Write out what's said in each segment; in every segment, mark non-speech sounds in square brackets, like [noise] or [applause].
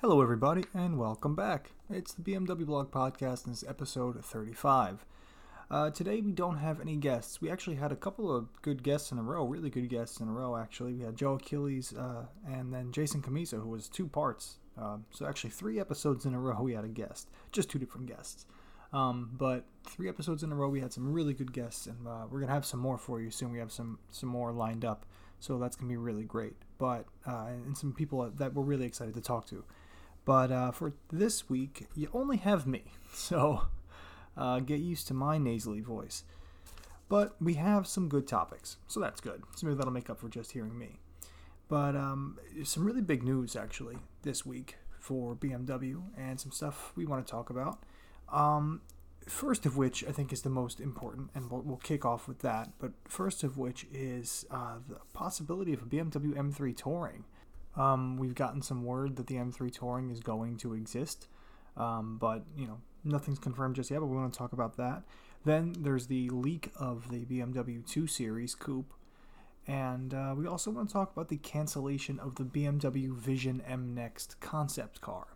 Hello, everybody, and welcome back. It's the BMW Blog Podcast, and it's episode 35. Uh, today, we don't have any guests. We actually had a couple of good guests in a row, really good guests in a row, actually. We had Joe Achilles uh, and then Jason Cammisa, who was two parts. Um, so, actually, three episodes in a row, we had a guest, just two different guests. Um, but three episodes in a row, we had some really good guests, and uh, we're gonna have some more for you soon. We have some some more lined up, so that's gonna be really great. But uh, and some people that we're really excited to talk to. But uh, for this week, you only have me, [laughs] so uh, get used to my nasally voice. But we have some good topics, so that's good. So maybe that'll make up for just hearing me. But um, some really big news actually this week for BMW and some stuff we want to talk about. Um, first of which I think is the most important, and we'll, we'll kick off with that. But first of which is uh, the possibility of a BMW M3 Touring. Um, we've gotten some word that the M3 Touring is going to exist, um, but you know nothing's confirmed just yet. But we want to talk about that. Then there's the leak of the BMW 2 Series Coupe, and uh, we also want to talk about the cancellation of the BMW Vision M Next concept car.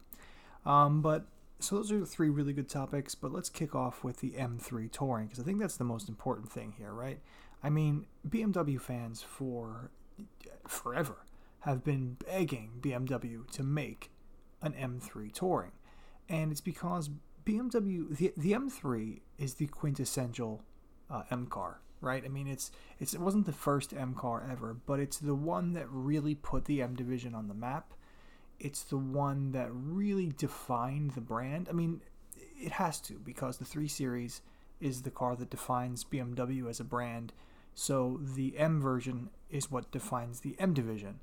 Um, but so those are three really good topics. But let's kick off with the M3 Touring because I think that's the most important thing here, right? I mean, BMW fans for forever have been begging BMW to make an M3 Touring. And it's because BMW, the, the M3 is the quintessential uh, M car, right? I mean, it's, it's it wasn't the first M car ever, but it's the one that really put the M division on the map. It's the one that really defined the brand. I mean, it has to because the 3 Series is the car that defines BMW as a brand. So the M version is what defines the M division.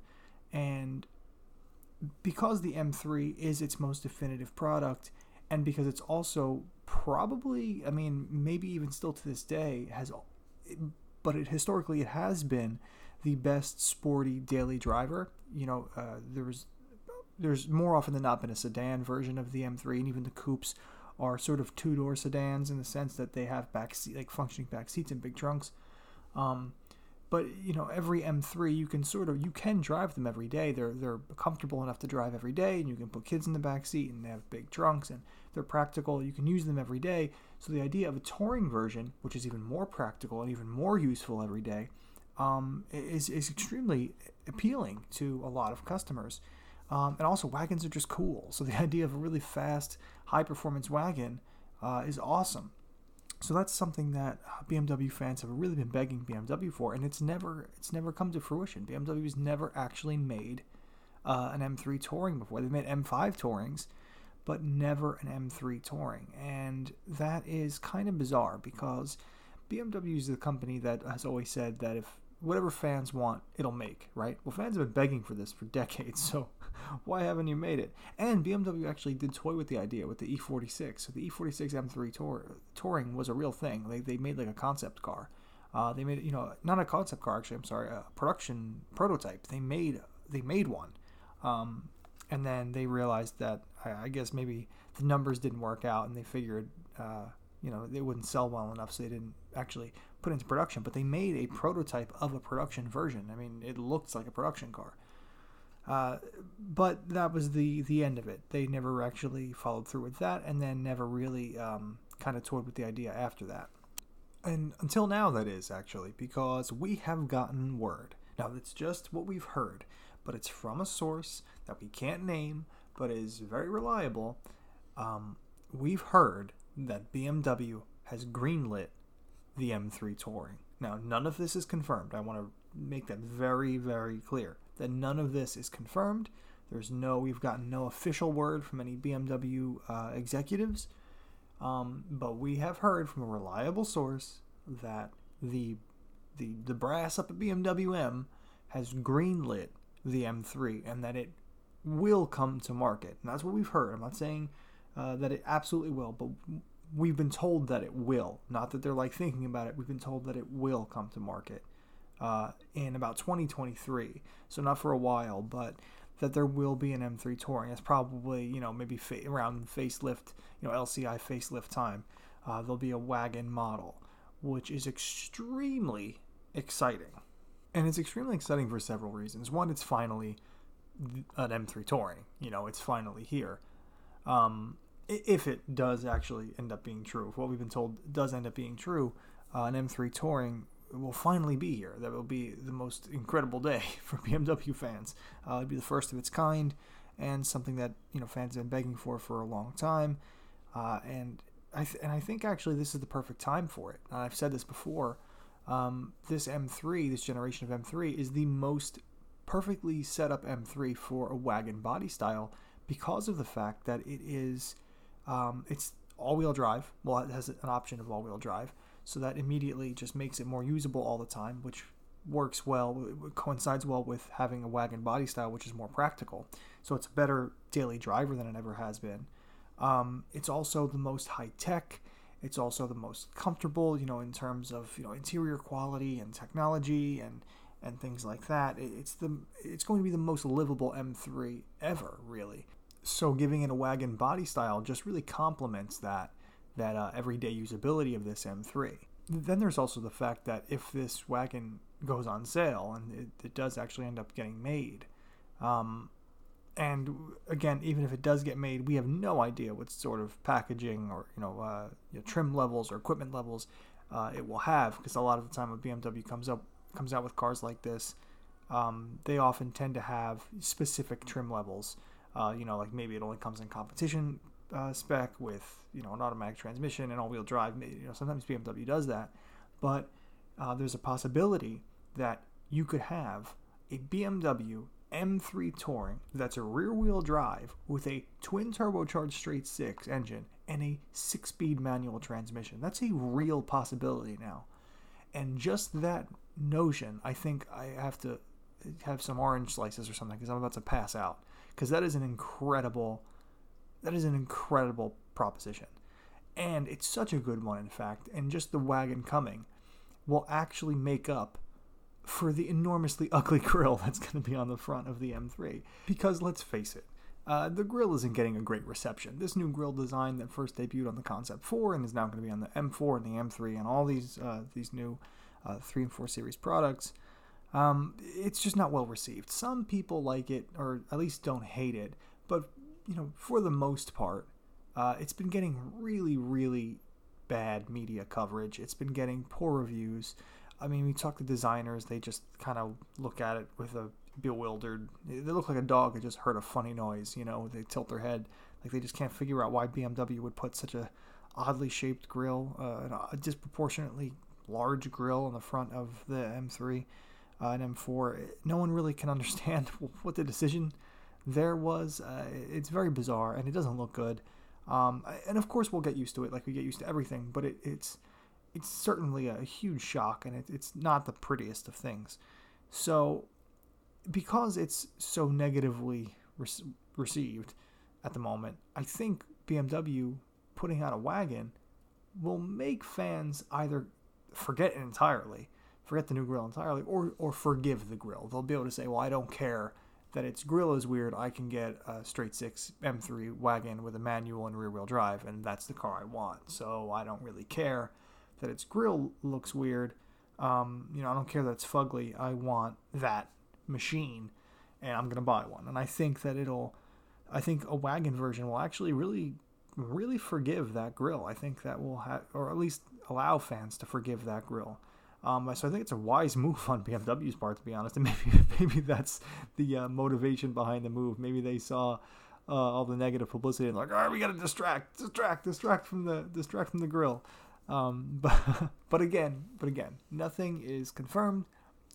And because the M3 is its most definitive product, and because it's also probably, I mean, maybe even still to this day, has, but it historically it has been the best sporty daily driver. You know, uh, there's more often than not been a sedan version of the M3, and even the coupes are sort of two door sedans in the sense that they have back seat, like functioning back seats and big trunks. Um, but you know every M3 you can sort of you can drive them every day. They're they're comfortable enough to drive every day, and you can put kids in the back seat, and they have big trunks, and they're practical. You can use them every day. So the idea of a touring version, which is even more practical and even more useful every day, um, is is extremely appealing to a lot of customers. Um, and also wagons are just cool. So the [laughs] idea of a really fast, high performance wagon uh, is awesome. So that's something that uh, BMW fans have really been begging BMW for, and it's never it's never come to fruition. BMW's never actually made uh, an M3 touring before. They've made M5 tourings, but never an M3 touring, and that is kind of bizarre because BMW is the company that has always said that if whatever fans want, it'll make, right? Well, fans have been begging for this for [laughs] decades, so why haven't you made it? And BMW actually did toy with the idea with the E46. So the E46 M3 tour, touring was a real thing. They, they made like a concept car. Uh, they made you know not a concept car actually. I'm sorry, a production prototype. They made they made one, um, and then they realized that I, I, guess maybe the numbers didn't work out, and they figured uh, you know they wouldn't sell well enough, so they didn't actually put into production. But they made a prototype of a production version. I mean, it looks like a production car. Uh, but that was the the end of it. They never actually followed through with that, and then never really um, kind of toyed with the idea after that. And until now, that is actually because we have gotten word. Now, it's just what we've heard, but it's from a source that we can't name, but is very reliable. Um, we've heard that BMW has greenlit the M3 Touring. Now, none of this is confirmed. I want to make that very, very clear that none of this is confirmed. There's no, we've gotten no official word from any BMW uh, executives, um, but we have heard from a reliable source that the the the brass up at BMW M has greenlit the M3 and that it will come to market. And that's what we've heard. I'm not saying uh, that it absolutely will, but we've been told that it will. Not that they're like thinking about it. We've been told that it will come to market uh, in about 2023. So not for a while, but that there will be an M3 touring. It's probably you know maybe fa- around facelift, you know LCI facelift time. Uh, there'll be a wagon model, which is extremely exciting, and it's extremely exciting for several reasons. One, it's finally an M3 Touring. You know, it's finally here. Um, if it does actually end up being true, if what we've been told does end up being true, uh, an M3 Touring will finally be here. That will be the most incredible day [laughs] for BMW fans. Uh, it'll be the first of its kind, and something that you know fans have been begging for for a long time. Uh, and I th- and I think actually this is the perfect time for it. I've said this before. Um, this M3, this generation of M3, is the most perfectly set up M3 for a wagon body style because of the fact that it is um, it's all-wheel drive. Well, it has an option of all-wheel drive, so that immediately just makes it more usable all the time, which works well, it coincides well with having a wagon body style, which is more practical. So it's a better daily driver than it ever has been. Um, it's also the most high tech. It's also the most comfortable, you know, in terms of you know interior quality and technology and and things like that. It's the it's going to be the most livable M3 ever, really. So giving it a wagon body style just really complements that that uh, everyday usability of this M3. Then there's also the fact that if this wagon goes on sale and it, it does actually end up getting made, um, and again, even if it does get made, we have no idea what sort of packaging or you know, uh, you know trim levels or equipment levels uh, it will have because a lot of the time when BMW comes up comes out with cars like this, um, they often tend to have specific trim levels. Uh, you know, like maybe it only comes in competition uh, spec with you know an automatic transmission and all-wheel drive. You know, sometimes BMW does that, but uh, there's a possibility that you could have a BMW M3 Touring that's a rear-wheel drive with a twin turbocharged straight six engine and a six-speed manual transmission. That's a real possibility now, and just that notion, I think I have to have some orange slices or something because I'm about to pass out. Because that is an incredible that is an incredible proposition. And it's such a good one, in fact. And just the wagon coming will actually make up for the enormously [laughs] ugly grill that's going to be on the front of the M3. Because let's face it, uh, the grill isn't getting a great reception. This new grill design that first debuted on the Concept 4 and is now going to be on the M4 and the M3 and all these uh, these new uh, 3 and 4 series products, um, it's just not well received. Some people like it, or at least don't hate it, but you know, for the most part, uh, it's been getting really, really bad media coverage. It's been getting poor reviews. I mean, we talk to designers; they just kind of look at it with a bewildered. They look like a dog that just heard a funny noise. You know, they tilt their head like they just can't figure out why BMW would put such a oddly shaped grill, uh, a disproportionately large grill on the front of the M3 uh, and M4. No one really can understand [laughs] what the decision there was. Uh, it's very bizarre and it doesn't look good. Um, and of course, we'll get used to it, like we get used to everything. But it, it's it's certainly a huge shock, and it, it's not the prettiest of things. So, because it's so negatively re- received at the moment, I think BMW putting out a wagon will make fans either forget it entirely, forget the new grill entirely, or or forgive the grill. They'll be able to say, "Well, I don't care that its grill is weird. I can get a straight six M3 wagon with a manual and rear wheel drive, and that's the car I want. So I don't really care that its grill looks weird. Um, you know, I don't care that it's fugly. I want that machine, and I'm gonna buy one. And I think that it'll, I think a wagon version will actually really, really forgive that grill. I think that will have, or at least allow fans to forgive that grill. Um, so I think it's a wise move on BMW's part, to be honest, [laughs] and maybe maybe that's the uh, motivation behind the move. Maybe they saw uh, all the negative publicity and like, all right, we got to distract, distract, distract from the distract from the grill. Um, [laughs] but but again, but again, nothing is confirmed.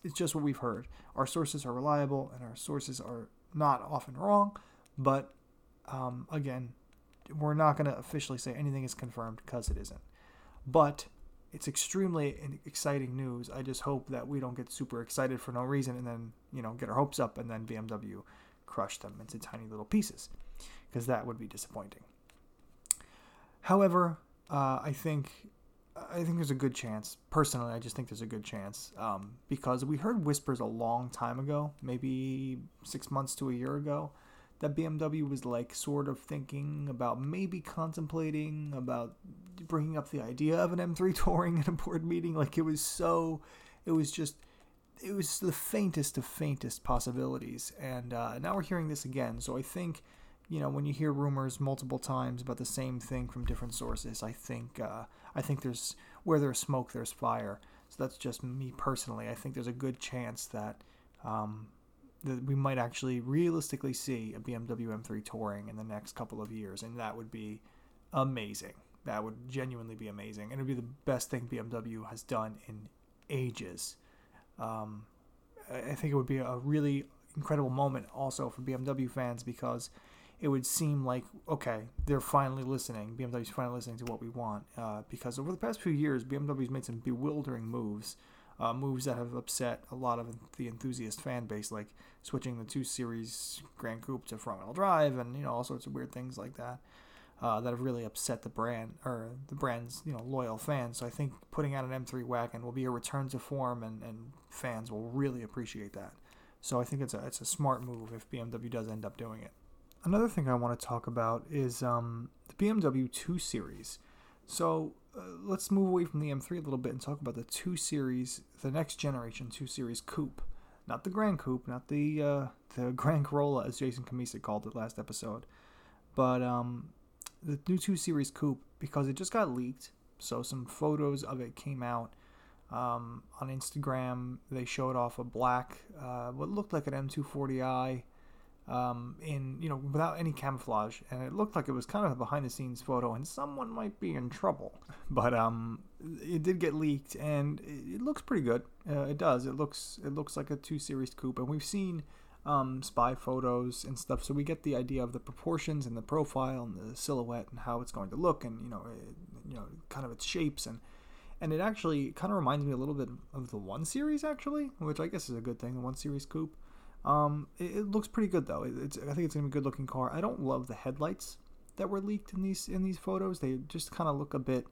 It's just what we've heard. Our sources are reliable, and our sources are not often wrong. But um, again, we're not going to officially say anything is confirmed because it isn't. But it's extremely exciting news. I just hope that we don't get super excited for no reason and then, you know, get our hopes up and then BMW crush them into tiny little pieces because that would be disappointing. However, uh, I think I think there's a good chance. Personally, I just think there's a good chance um, because we heard whispers a long time ago, maybe six months to a year ago, that BMW was like sort of thinking about maybe contemplating about bringing up the idea of an M3 [laughs] touring in a board meeting. Like it was so, it was just, it was the faintest of faintest possibilities, and uh, now we're hearing this again. So I think, you know, when you hear rumors multiple times about the same thing from different sources, I think uh, I think there's where there's smoke, there's fire. So that's just me personally. I think there's a good chance that um, that we might actually realistically see a BMW M3 touring in the next couple of years, and that would be amazing. That would genuinely be amazing, and it would be the best thing BMW has done in ages. Um, I think it would be a really incredible moment also for BMW fans because it would seem like okay, they're finally listening. BMW's finally listening to what we want. Uh, because over the past few years, BMW's made some bewildering moves, uh, moves that have upset a lot of the enthusiast fan base, like switching the two series Grand Coupe to front wheel drive, and you know all sorts of weird things like that uh, that have really upset the brand or the brand's you know loyal fans. So I think putting out an M3 wagon will be a return to form, and, and fans will really appreciate that. So I think it's a it's a smart move if BMW does end up doing it. Another thing I want to talk about is um, the BMW 2 Series. So let's move away from the M3 a little bit and talk about the 2 Series, the next generation 2 Series Coupe. Not the Grand Coupe, not the uh, the [laughs] Grand Corolla, as Jason Cammisa called it last episode, but um, the new 2 Series Coupe because it just got leaked. So some photos of it came out um, on Instagram. They showed off a black, uh, what looked like an M240i, um, in you know without any camouflage, and it looked like it was kind of a behind the scenes photo, and someone might be in trouble. [laughs] But um, it did get leaked, and it, looks pretty good. Uh, it does. It looks it looks like a 2 Series Coupe, and we've seen um, spy photos and stuff. So we get the idea of the proportions and the profile and the silhouette and how it's going to look, and you know, it, you know, kind of its shapes and and it actually kind of reminds me a little bit of the one series actually, which I guess is a good thing. The one series coupe. Um, it, it, looks pretty good though. It, it's I think it's gonna be a good looking car. I don't love the headlights that were leaked in these in these photos. They just kind of look a bit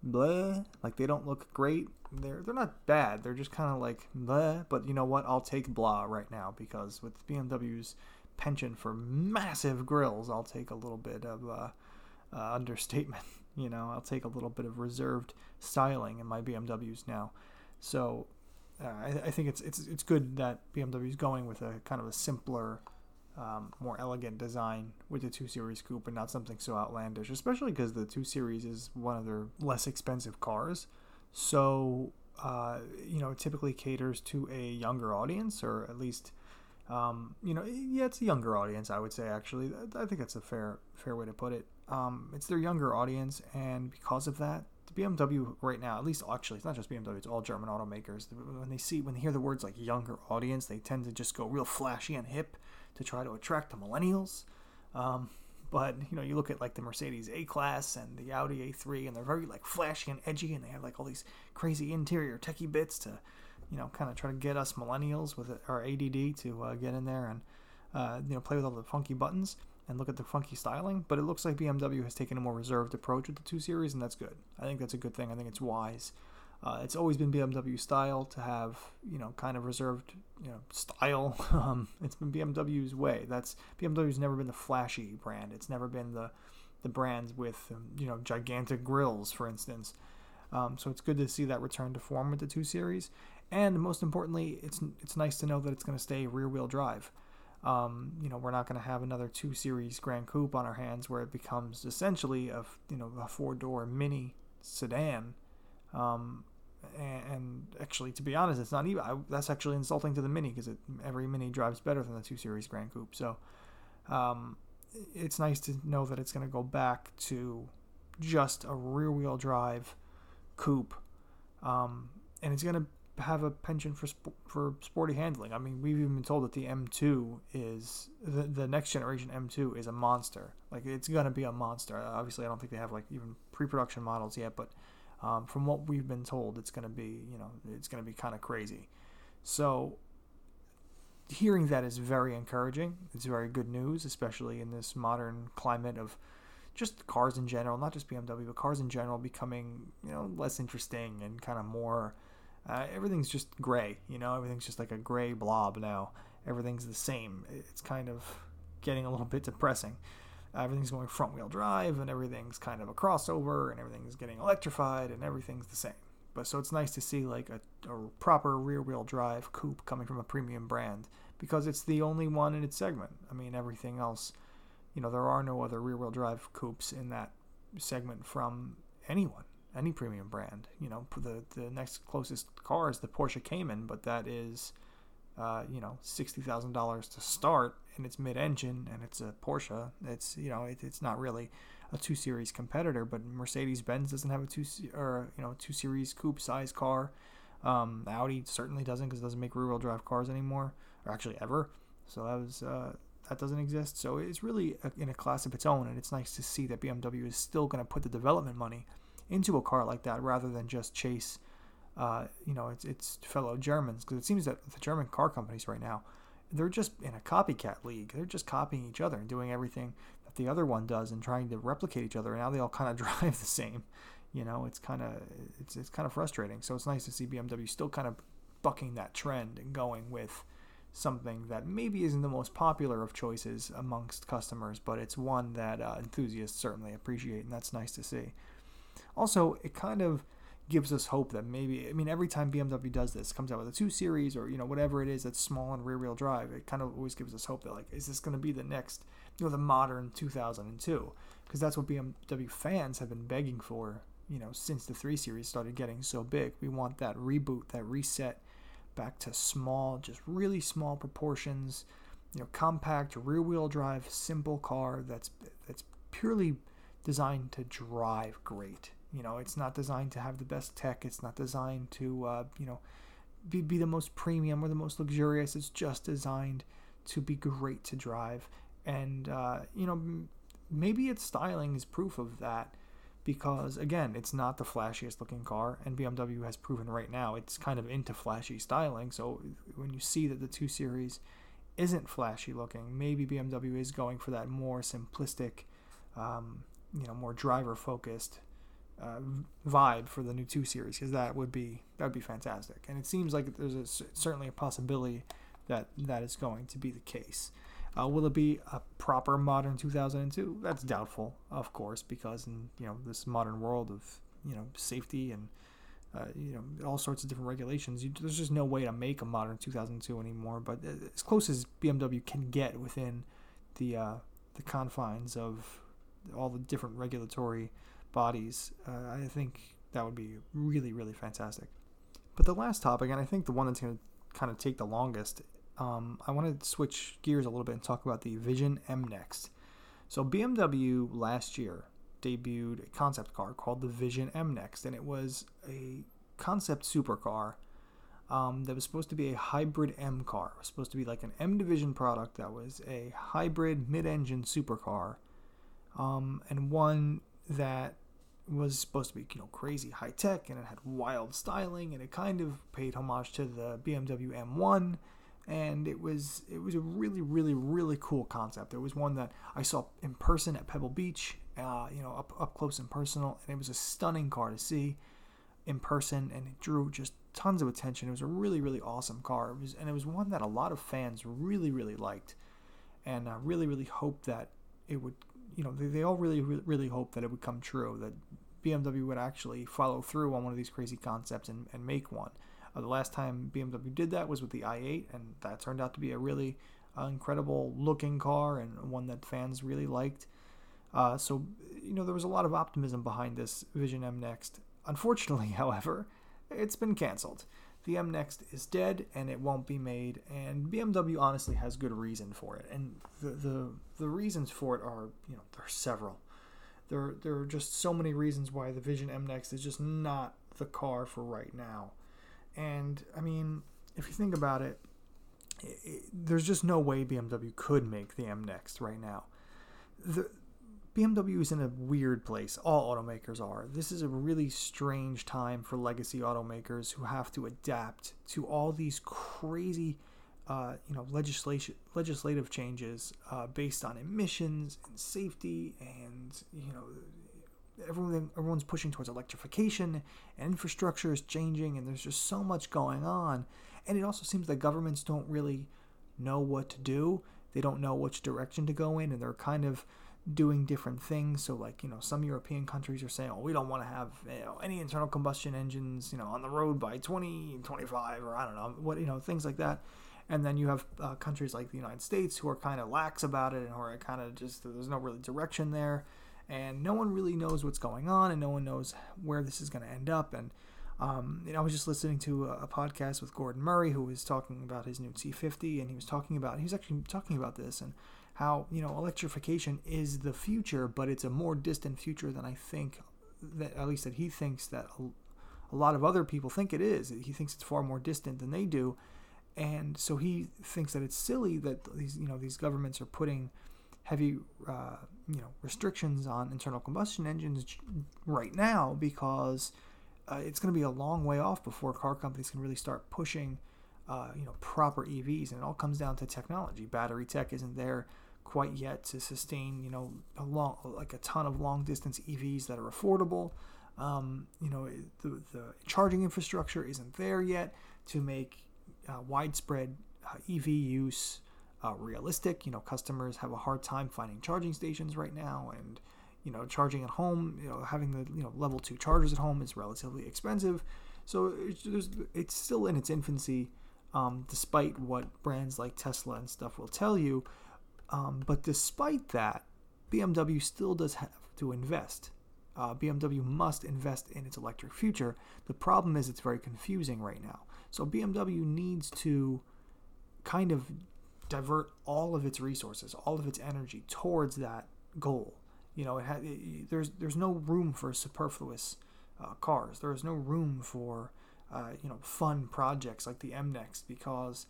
blah. Like they don't look great. They're they're not bad. They're just kind of like blah. But you know what? I'll take blah right now because with BMW's penchant for massive grills, I'll take a little bit of uh, uh, understatement. [laughs] You know, I'll take a little bit of reserved styling in my BMWs now. So I, I, think it's it's it's good that BMW is going with a kind of a simpler um, more elegant design with the 2 Series Coupe and not something so outlandish, especially because the 2 Series is one of their less expensive cars. So, uh, you know, it typically caters to a younger audience, or at least, um, you know, yeah, it's a younger audience, I would say, actually. I think that's a fair, fair way to put it. Um, it's their younger audience, and because of that, BMW right now, at least actually, it's not just BMW, it's all German automakers. When they see, when they hear the words like younger audience, they tend to just go real flashy and hip to try to attract the millennials. Um, but you know, you look at like the Mercedes A Class and the Audi A3, and they're very like flashy and edgy, and they have like all these crazy interior techie bits to, you know, kind of try to get us millennials with our ADD to uh, get in there and uh, you know play with all the funky buttons and look at the funky styling. But it looks like BMW has taken a more reserved approach with the two series, and that's good. I think that's a good thing. I think it's wise. Uh, it's always been BMW style to have, you know, kind of reserved, you know, style. [laughs] Um, it's been BMW's way. That's BMW's never been the flashy brand. It's never been the the brands with, um, you know, gigantic grills, for instance. Um, so it's good to see that return to form with the two series. And most importantly, it's it's nice to know that it's going to stay rear wheel drive. Um, you know, we're not going to have another two series Grand Coupe on our hands where it becomes essentially a you know a four door mini sedan um, and, actually, to be honest, it's not even. I, that's actually insulting to the Mini because every Mini drives better than the two Series Grand Coupe. So, um, it's nice to know that it's going to go back to just a rear-wheel drive coupe, um, and it's going to have a penchant for sp- for sporty handling. I mean, we've even been told that the M2 is the, the next generation M2 is a monster. Like it's to be a monster. Obviously, I don't think they have like even pre-production models yet, but um, from what we've been told, it's to be, you know, it's to be kind of crazy. So, hearing that is very encouraging. It's very good news, especially in this modern climate of just cars in general, not just BMW, but cars in general becoming, you know, less interesting and kind of more. Uh, everything's just gray, you know, everything's just like a gray blob now. Everything's the same. It's kind of getting a little bit depressing everything's going front wheel drive and everything's kind of a crossover and everything's getting electrified and everything's the same. But so it's nice to see like a, a proper rear wheel drive coupe coming from a premium brand because it's the only one in its segment. I mean, everything else, you know, there are no other rear wheel drive coupes in that segment from anyone, any premium brand. You know, the the next closest car is the Porsche Cayman, but that is, uh, you know, sixty thousand dollars to start, and it's mid-engine, and it's a Porsche. It's you know, it, it's not really a two series competitor, but Mercedes Benz doesn't have a two or you know two series coupe size car. Um, Audi certainly doesn't because it doesn't make rear wheel drive cars anymore, or actually ever. So that was uh, that doesn't exist. So it's really a, in a class of its own, and it's nice to see that BMW is still going to put the development money into a car like that rather than just chase, uh, you know, its, its fellow Germans. Because it seems that the German car companies right now, they're just in a copycat league. They're just copying each other and doing everything that the other one does and trying to replicate each other. And now they all kind of [laughs] drive the same. You know, it's kind of it's it's kind of frustrating. So it's nice to see BMW still kind of bucking that trend and going with something that maybe isn't the most popular of choices amongst customers, but it's one that uh, enthusiasts certainly appreciate, and that's nice to see. Also, it kind of gives us hope that maybe I mean every time BMW does this, comes out with a two series or you know whatever it is that's small and rear wheel drive, it kind of always gives us hope that like is this going to be the next you know the modern 2002 because that's what BMW fans have been begging for you know since the 3 series started getting so big. We want that reboot, that reset back to small, just really small proportions. You know, compact rear-wheel drive, simple car that's that's purely designed to drive great. You know, it's not designed to have the best tech. It's not designed to uh, you know be, be the most premium or the most luxurious. It's just designed to be great to drive. And uh, you know, maybe its styling is proof of that because again, it's not the flashiest looking car, and BMW has proven right now it's kind of into flashy styling. So when you see that the 2 Series isn't flashy looking, maybe BMW is going for that more simplistic, um, you know, more driver focused uh, vibe for the new 2 Series, because that would be that would be fantastic. And it seems like there's a, certainly a possibility that that is going to be the case. Uh, will it be a proper modern 2002? That's doubtful, of course, because in you know this modern world of you know safety and uh, you know all sorts of different regulations, you, there's just no way to make a modern 2002 anymore. But uh, as close as BMW can get within the uh, the confines of all the different regulatory bodies, uh, I think that would be really really fantastic. But the last topic, and I think the one that's going to kind of take the longest, um, I want to switch gears a little bit and talk about the Vision M Next. So BMW last year debuted a concept car called the Vision M Next, and it was a concept supercar um, that was supposed to be a hybrid M car. It was supposed to be like an M Division product that was a hybrid mid-engine supercar, um, and one that was supposed to be you know crazy high tech and it had wild styling and it kind of paid homage to the BMW M1 and it was it was a really really really cool concept. It was one that I saw in person at Pebble Beach, uh, you know, up up close and personal, and it was a stunning car to see in person, and it drew just tons of attention. It was a really really awesome car. It was and it was one that a lot of fans really really liked, and uh, really really hoped that it would. You know, they, they all really really, hoped that it would come true. That BMW would actually follow through on one of these crazy concepts and, and make one. Uh, the last time BMW did that was with the i8, and that turned out to be a really uh, incredible looking car and one that fans really liked. Uh, so, you know, there was a lot of optimism behind this Vision M Next. Unfortunately, [laughs] however, it's been canceled. The M Next is dead and it won't be made, and BMW honestly has good reason for it. And the, the, the reasons for it are, you know, there are several. There, there are just so many reasons why the Vision M Next is just not the car for right now. And I mean, if you think about it, it, it, there's just no way BMW could make the M Next right now. The BMW is in a weird place. All automakers are. This is a really strange time for legacy automakers who have to adapt to all these crazy, uh, you know, legislation legislative changes uh, based on emissions and safety and you know everyone everyone's pushing towards electrification and infrastructure is changing and there's just so much going on and it also seems that governments don't really know what to do they don't know which direction to go in and they're kind of doing different things. So, like, you know, some European countries are saying, oh, we don't want to have you know, any internal combustion engines, you know, on the road by 2025 or I don't know, what, you know, things like that. And then you have uh, countries like the United States who are kind of lax about it and who are kind of just, there's no really direction there. And no one really knows what's going on and no one knows where this is going to end up. And, um, you know, I was just listening to a, a, podcast with Gordon Murray, who was talking about his new T50, and he was talking about he was actually talking about this and how you know electrification is the future, but it's a more distant future than I think that at least that he thinks that a, lot of other people think it is. He thinks it's far more distant than they do, and so he thinks that it's silly that these you know these governments are putting heavy uh, you know restrictions on internal combustion engines right now because uh, it's going to be a long way off before car companies can really start pushing, uh, you know, proper EVs, and it all comes down to technology. Battery tech isn't there quite yet to sustain, you know, a long, like a ton of long distance EVs that are affordable. Um, you know, the, the charging infrastructure isn't there yet to make uh, widespread uh, EV use uh, realistic. You know, customers have a hard time finding charging stations right now, and you know, charging at home, you know, having the you know level two chargers at home is relatively expensive. So it's, it's still in its infancy, um, despite what brands like Tesla and stuff will tell you. Um, but despite that, BMW still does have to invest. Uh, BMW must invest in its electric future. The problem is it's very confusing right now. So BMW needs to kind of divert all of its resources, all of its energy towards that goal. You know, it, it there's there's no room for superfluous uh, cars. There is no room for uh, you know fun projects like the M Next because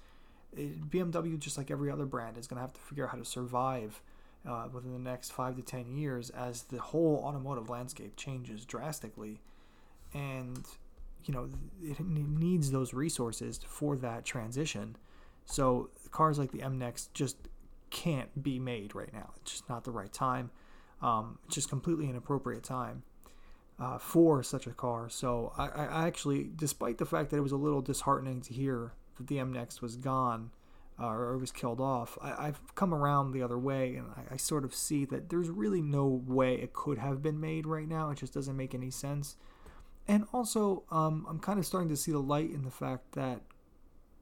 BMW, just like every other brand, is going to have to figure out how to survive uh, within the next five to ten years as the whole automotive landscape changes drastically, and you know it needs those resources for that transition. So cars like the M Next just can't be made right now. It's just not the right time. Um, just completely inappropriate time uh, for such a car. So I, I, actually, despite the fact that it was a little disheartening to hear the M Next was gone uh, or was killed off, I, have come around the other way and I, I, sort of see that there's really no way it could have been made right now. It just doesn't make any sense. And also, um, I'm kind of starting to see the light in the fact that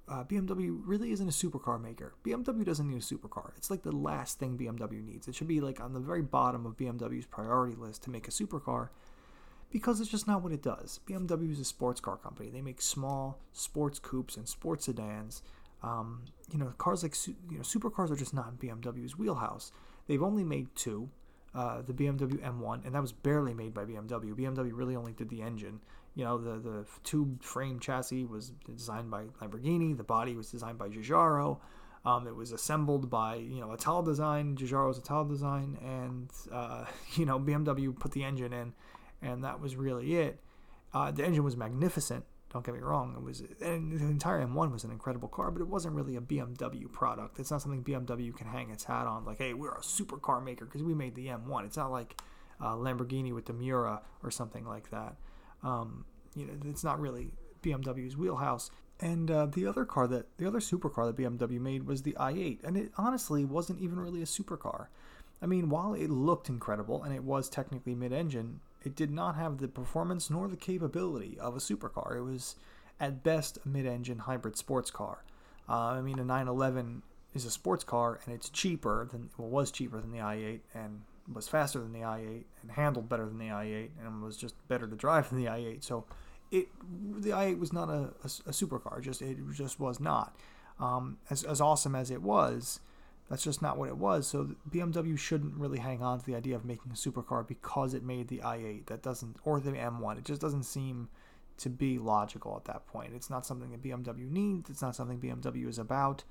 uh, BMW really isn't a supercar maker. BMW doesn't need a supercar. It's like the last thing BMW needs. It should be like on the very bottom of BMW's priority list to make a supercar because it's just not what it does. BMW is a sports car company. They make small sports coupes and sports sedans. Um, you know, cars like you know supercars are just not in BMW's wheelhouse. They've only made two, uh, the BMW M1, and that was barely made by BMW. BMW really only did the engine. You know, the the tube frame chassis was designed by Lamborghini. The body was designed by Giugiaro. Um, it was assembled by you know Italdesign, Giugiaro's Italdesign, and uh, [laughs] you know BMW put the engine in, and that was really it. Uh, the engine was magnificent. Don't get me wrong. It was, and the entire M1 was an incredible car, but it wasn't really a BMW product. It's not something BMW can hang its hat on. Like, hey, we're a supercar maker because we made the M1. It's not like uh, Lamborghini with the Miura or something like that. Um, you know, it's not really BMW's wheelhouse. And uh, the other car that the other supercar that BMW made was the i8, and it honestly wasn't even really a supercar. I mean, while it looked incredible and it was technically mid-engine, it did not have the performance nor the capability of a supercar. It was, at best, a mid-engine hybrid sports car. Uh, I mean, a 911 is a sports car, and it's cheaper than well, was cheaper than the i8, and was faster than the i8, and handled better than the i8, and was just better to drive than the i8. So, it the i8 was not a, a, a supercar. Just it just was not. Um, as as awesome as it was, that's just not what it was. So BMW shouldn't really hang on to the idea of making a supercar because it made the i8. That doesn't, or the M1. It just doesn't seem to be logical at that point. It's not something that BMW needs. It's not something BMW is about.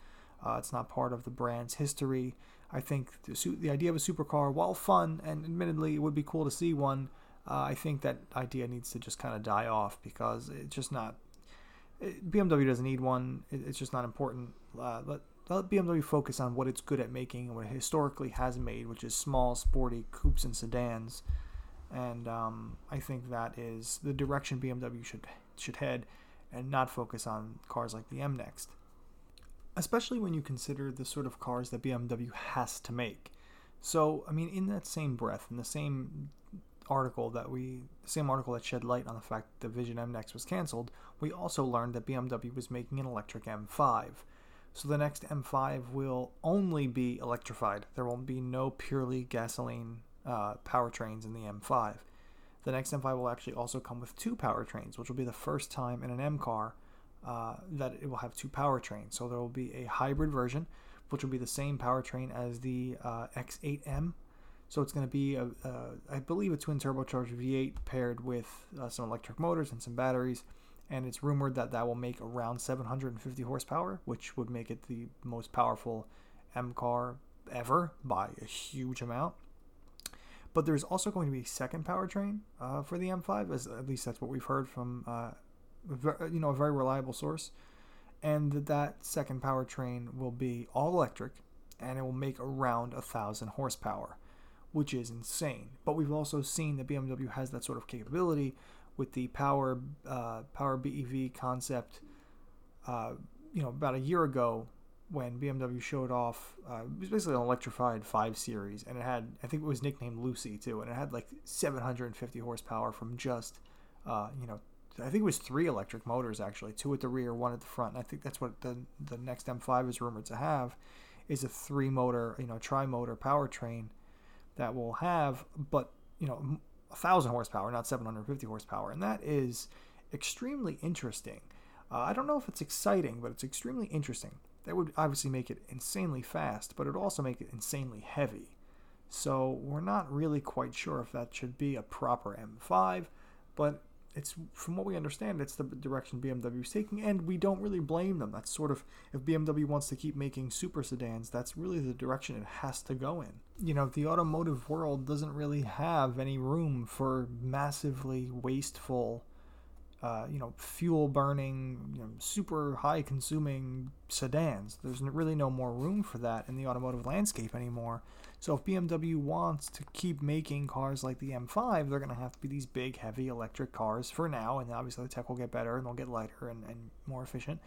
Uh, it's not part of the brand's history. I think the, the idea of a supercar, while fun and admittedly it would be cool to see one, uh, I think that idea needs to just kind of die off because it's just not. It, BMW doesn't need one. It, it's just not important. Uh, let let BMW focus on what it's good at making and what it historically has made, which is small, sporty coupes and sedans. And um, I think that is the direction BMW should should head, and not focus on cars like the M Next. Especially when you consider the sort of cars that BMW has to make. So, I mean, in that same breath, in the same article that we, the same article that shed light on the fact that the Vision M Next was canceled, we also learned that BMW was making an electric M5. So the next M5 will only be electrified. There will be no purely gasoline uh, powertrains in the M5. The next M5 will actually also come with two powertrains, which will be the first time in an M car uh, that it will have two powertrains. So there will be a hybrid version, which will be the same powertrain as the uh, X8M. So it's going to be, a, a, I believe, a twin turbocharged V8 paired with uh, some electric motors and some batteries. And it's rumored that that will make around 750 horsepower, which would make it the most powerful M car ever by a huge amount. But there's also going to be a second powertrain uh, for the M5, as at least that's what we've heard from uh, you know a very reliable source, and that second powertrain will be all electric, and it will make around a thousand horsepower, which is insane. But we've also seen that BMW has that sort of capability with the power uh, power BEV concept. Uh, you know, about a year ago, when BMW showed off, uh, it was basically an electrified 5 Series, and it had, I think it was nicknamed Lucy too, and it had like 750 horsepower from just, uh, you know, I think it was three electric motors actually, two at the rear, one at the front. And I think that's what the the next M5 is rumored to have, is a three motor, you know, tri motor powertrain that will have, but you know, a thousand horsepower, not 750 horsepower, and that is extremely interesting. Uh, I don't know if it's exciting, but it's extremely interesting. That would obviously make it insanely fast, but it would also make it insanely heavy. So we're not really quite sure if that should be a proper M5, but it's from what we understand, it's the direction BMW is taking, and we don't really blame them. That's sort of if BMW wants to keep making super sedans, that's really the direction it has to go in. You know, the automotive world doesn't really have any room for massively wasteful, uh, you know, fuel burning, you know, super high consuming sedans. There's really no more room for that in the automotive landscape anymore. So if BMW wants to keep making cars like the M5, they're going to have to be these big, heavy electric cars for now. And obviously the tech will get better and they'll get lighter and, and more efficient.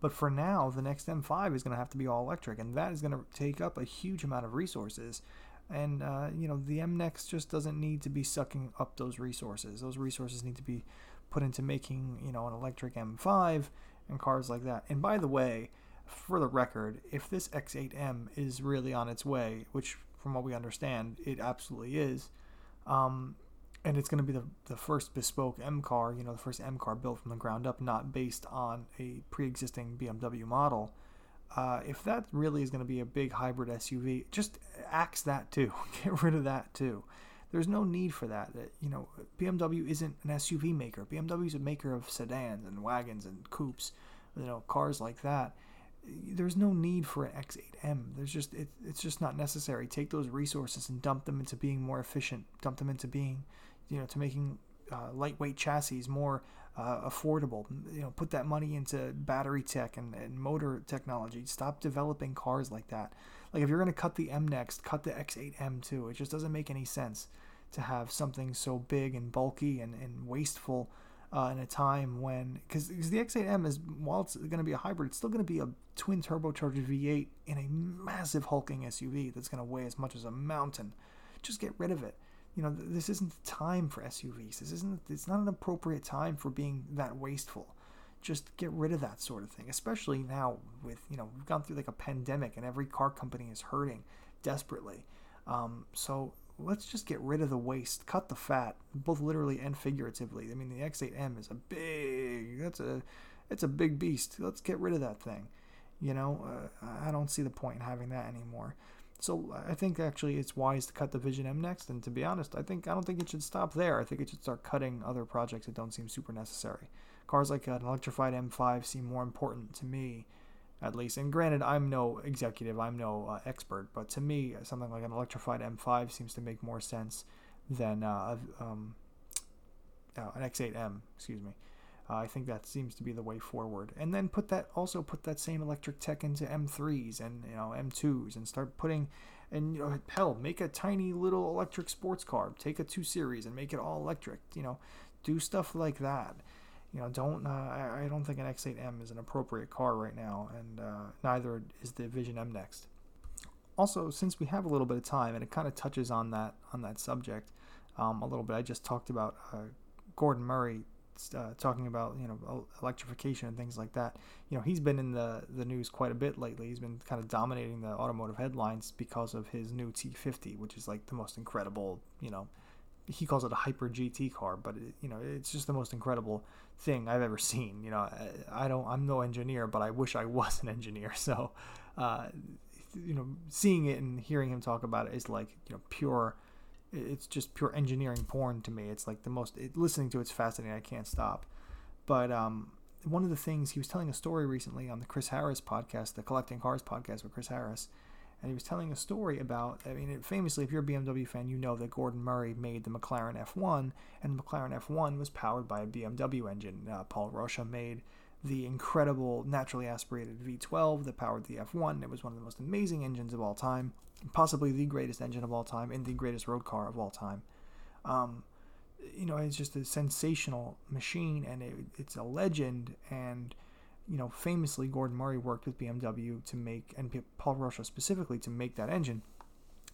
But for now, the next M5 is going to have to be all electric, and that is going to take up a huge amount of resources. And uh, you know, the M Next just doesn't need to be sucking up those resources. Those resources need to be put into making you know an electric M5 and cars like that. And by the way, for the record, if this X8M is really on its way, which from what we understand, it absolutely is. Um, and it's going to be the, the first bespoke M car, you know, the first M car built from the ground up, not based on a pre existing BMW model. Uh, if that really is going to be a big hybrid SUV, just axe that too. [laughs] Get rid of that too. There's no need for that. You know, BMW isn't an SUV maker. BMW is a maker of sedans and wagons and coupes, you know, cars like that there's no need for an X8M. There's just it, it's just not necessary. Take those resources and dump them into being more efficient. Dump them into being, you know, to making uh, lightweight chassis more uh, affordable. You know, put that money into battery tech and, and motor technology. Stop developing cars like that. Like if you're gonna cut the M next, cut the X8M too. It just doesn't make any sense to have something so big and bulky and, and wasteful uh, in a time when because the X8M is while it's going to be a hybrid, it's still going to be a twin turbocharged V8 in a massive hulking SUV that's going to weigh as much as a mountain. Just get rid of it. You know, this isn't the time for SUVs. This isn't. It's not an appropriate time for being that wasteful. Just get rid of that sort of thing, especially now with you know we've gone through like a pandemic and every car company is hurting desperately. Um, so let's just get rid of the waste, cut the fat, both literally and figuratively. I mean, the X8M is a big, that's a, it's a big beast. Let's get rid of that thing. You know, uh, I don't see the point in having that anymore. So I think actually it's wise to cut the Vision M next. And to be honest, I think I don't think it should stop there. I think it should start cutting other projects that don't seem super necessary. Cars like an electrified M5 seem more important to me at least. And granted, I'm no executive, I'm no uh, expert, but to me, something like an electrified M5 seems to make more sense than uh, um, uh, an X8M. Excuse me. Uh, I think that seems to be the way forward. And then put that also put that same electric tech into M3s and you know M2s and start putting and you know hell make a tiny little electric sports car. Take a 2 series and make it all electric. You know, do stuff like that you know, don't uh, I, I, don't think an X8M is an appropriate car right now, and uh, neither is the Vision M next. also, since we have a little bit of time, and it kind of touches on that on that subject um, a little bit, I just talked about uh, Gordon Murray uh, talking about you know electrification and things like that. You know, he's been in the the news quite a bit lately. He's been kind of dominating the automotive headlines because of his new T50, which is like the most incredible. You know, he calls it a hyper GT car, but it, you know, it's just the most incredible thing I've ever seen. You know, I, I don't, I'm no engineer, but I wish I was an engineer. [laughs] So, uh, you know, seeing it and hearing him talk about it is like you know pure it's just pure engineering porn to me. It's like the most it, listening to it's fascinating. I can't stop. But um, one of the things he was telling a story recently on the Chris Harris podcast, the Collecting Cars podcast with Chris Harris, and he was telling a story about. I mean, famously, if you're a BMW fan, you know that Gordon Murray made the McLaren F1, and the McLaren F1 was powered by a BMW engine. Uh, Paul Rosche made the incredible naturally aspirated V12 that powered the F1. It was one of the most amazing engines of all time possibly the greatest engine of all time and the greatest road car of all time. Um, you know, it's just a sensational machine and it, it's a legend. And, you know, famously, Gordon Murray worked with BMW to make, and Paul Rosche specifically, to make that engine.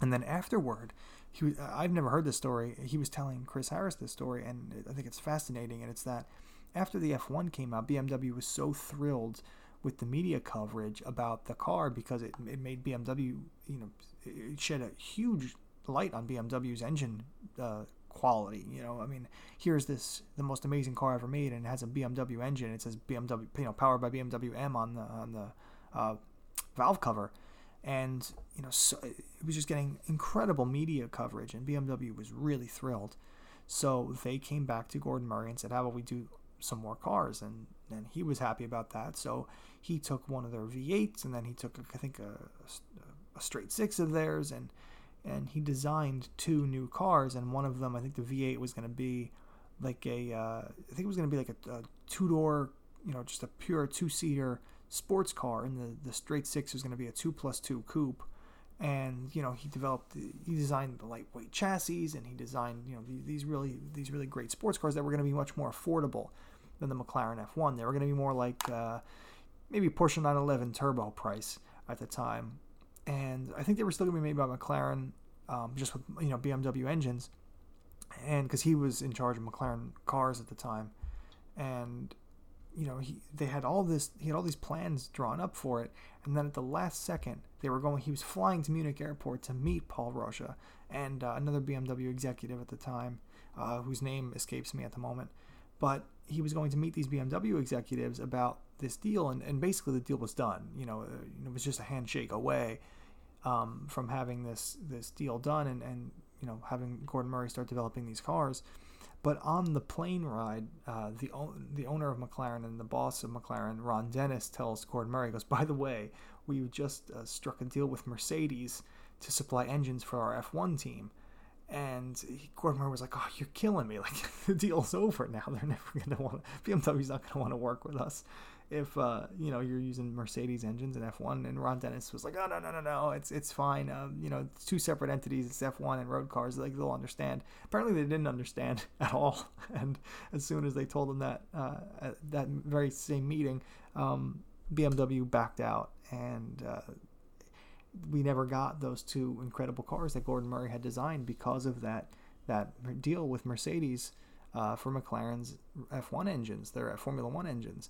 And then afterward, he was, I've never heard this story. He was telling Chris Harris this story, and I think it's fascinating. And it's that after the F1 came out, BMW was so thrilled with the media coverage about the car because it, it made BMW, you know, it shed a huge light on BMW's engine uh, quality. You know, I mean, here's this the most amazing car ever made, and it has a BMW engine. It says BMW, you know, powered by BMW M on the on the uh, valve cover, and you know, so it was just getting incredible media coverage, and BMW was really thrilled. So they came back to Gordon Murray and said, "How about we do some more cars?" And and he was happy about that. So he took one of their V8s, and then he took, I think, a, a straight six of theirs, and and he designed two new cars, and one of them, I think, the V8 was going to be like a, uh, I think it was going to be like a, a two door, you know, just a pure two seater sports car, and the the straight six was going to be a two plus two coupe. And you know he developed, he designed the lightweight chassis, and he designed you know these really these really great sports cars that were going to be much more affordable than the McLaren F1. They were going to be more like uh, maybe Porsche 911 turbo price at the time, and I think they were still going to be made by McLaren, um, just with you know BMW engines, and because he was in charge of McLaren cars at the time, and you know he they had all this he had all these plans drawn up for it, and then at the last second they were going he was flying to Munich airport to meet Paul Rosche and uh, another BMW executive at the time, uh, whose name escapes me at the moment, but he was going to meet these BMW executives about this deal, and, and basically the deal was done. You know, uh, it was just a handshake away um, from having this this deal done, and, and you know having Gordon Murray start developing these cars. But on the plane ride, uh, the the owner of McLaren and the boss of McLaren, Ron Dennis, tells Gordon Murray, goes, "By the way, we just uh, struck a deal with Mercedes to supply engines for our F1 team." And Gordon Murray was like, "Oh, you're killing me! Like [laughs] the deal's over now. They're never to want BMW's not to want to work with us." If uh, you know you're using Mercedes engines in F1. And Ron Dennis was like, "Oh no, no, no, no, it's it's fine. Um, you know, it's two separate entities. It's F1 and road cars. Like they'll understand." Apparently, they didn't understand [laughs] at all. [laughs] And as soon as they told them that uh, at that very same meeting, um, BMW backed out, and uh, we never got those two incredible cars that Gordon Murray had designed because of that that deal with Mercedes. Uh, for McLaren's F1 engines, their Formula One engines,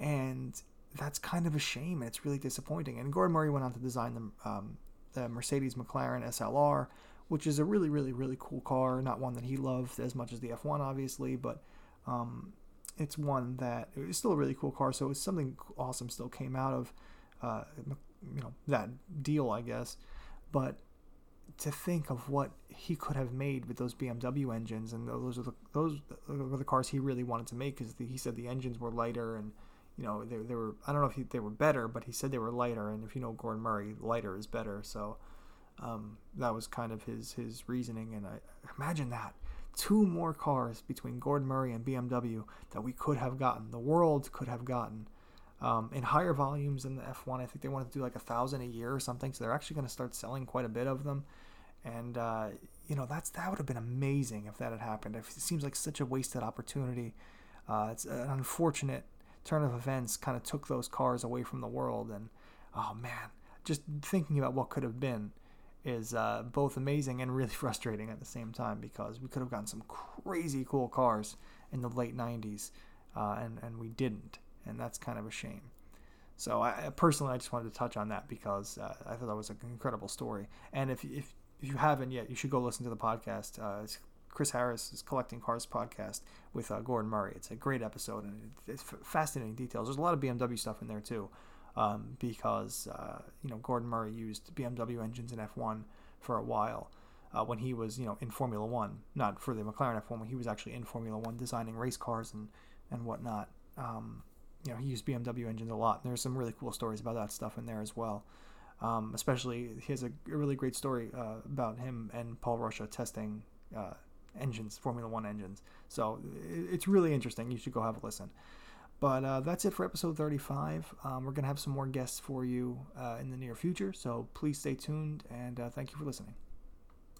and that's kind of a shame. And It's really disappointing. And Gordon Murray went on to design the, um, the Mercedes McLaren SLR, which is a really, really, really cool car. Not one that he loved as much as the F1, obviously, but um, it's one that still a really cool car. So it's something awesome still came out of, uh, you know, that deal, I guess. But to think of what he could have made with those BMW engines, and those are the those are the cars he really wanted to make, because he said the engines were lighter and you know, they, they were, I don't know if he, they were better, but he said they were lighter. And if you know Gordon Murray, lighter is better. So um, that was kind of his, his reasoning. And I imagine that two more cars between Gordon Murray and BMW that we could have gotten, the world could have gotten. Um, in higher volumes than the F1, I think they wanted to do like a thousand a year or something. So they're actually going to start selling quite a bit of them, and uh, you know that's that would have been amazing if that had happened. It seems like such a wasted opportunity. Uh, it's an unfortunate turn of events kind of took those cars away from the world. And oh man, just thinking about what could have been is uh, both amazing and really [laughs] frustrating at the same time because we could have gotten some crazy cool cars in the late 90s uh, and, and we didn't. And that's kind of a shame. So I personally, I just wanted to touch on that because uh, I thought that was an incredible story. And if, if, if you haven't yet, you should go listen to the podcast. Uh, it's Chris Harris' Collecting Cars podcast with uh, Gordon Murray. It's a great episode and it's fascinating details. There's a lot of BMW stuff in there too um, because uh, you know Gordon Murray used BMW engines in F1 for a while uh, when he was you know in Formula One, not for the McLaren F1 when he was actually in Formula One designing race cars and and whatnot. Um, you know he used BMW engines a lot. And there's some really cool stories about that stuff in there as well. Um, especially he has a, really great story uh, about him and Paul Rosche testing uh, engines, Formula One engines. So it's really interesting. You should go have a listen. But uh, that's it for episode 35. Um, we're going to have some more guests for you uh, in the near future, so please stay tuned and uh, thank you for listening.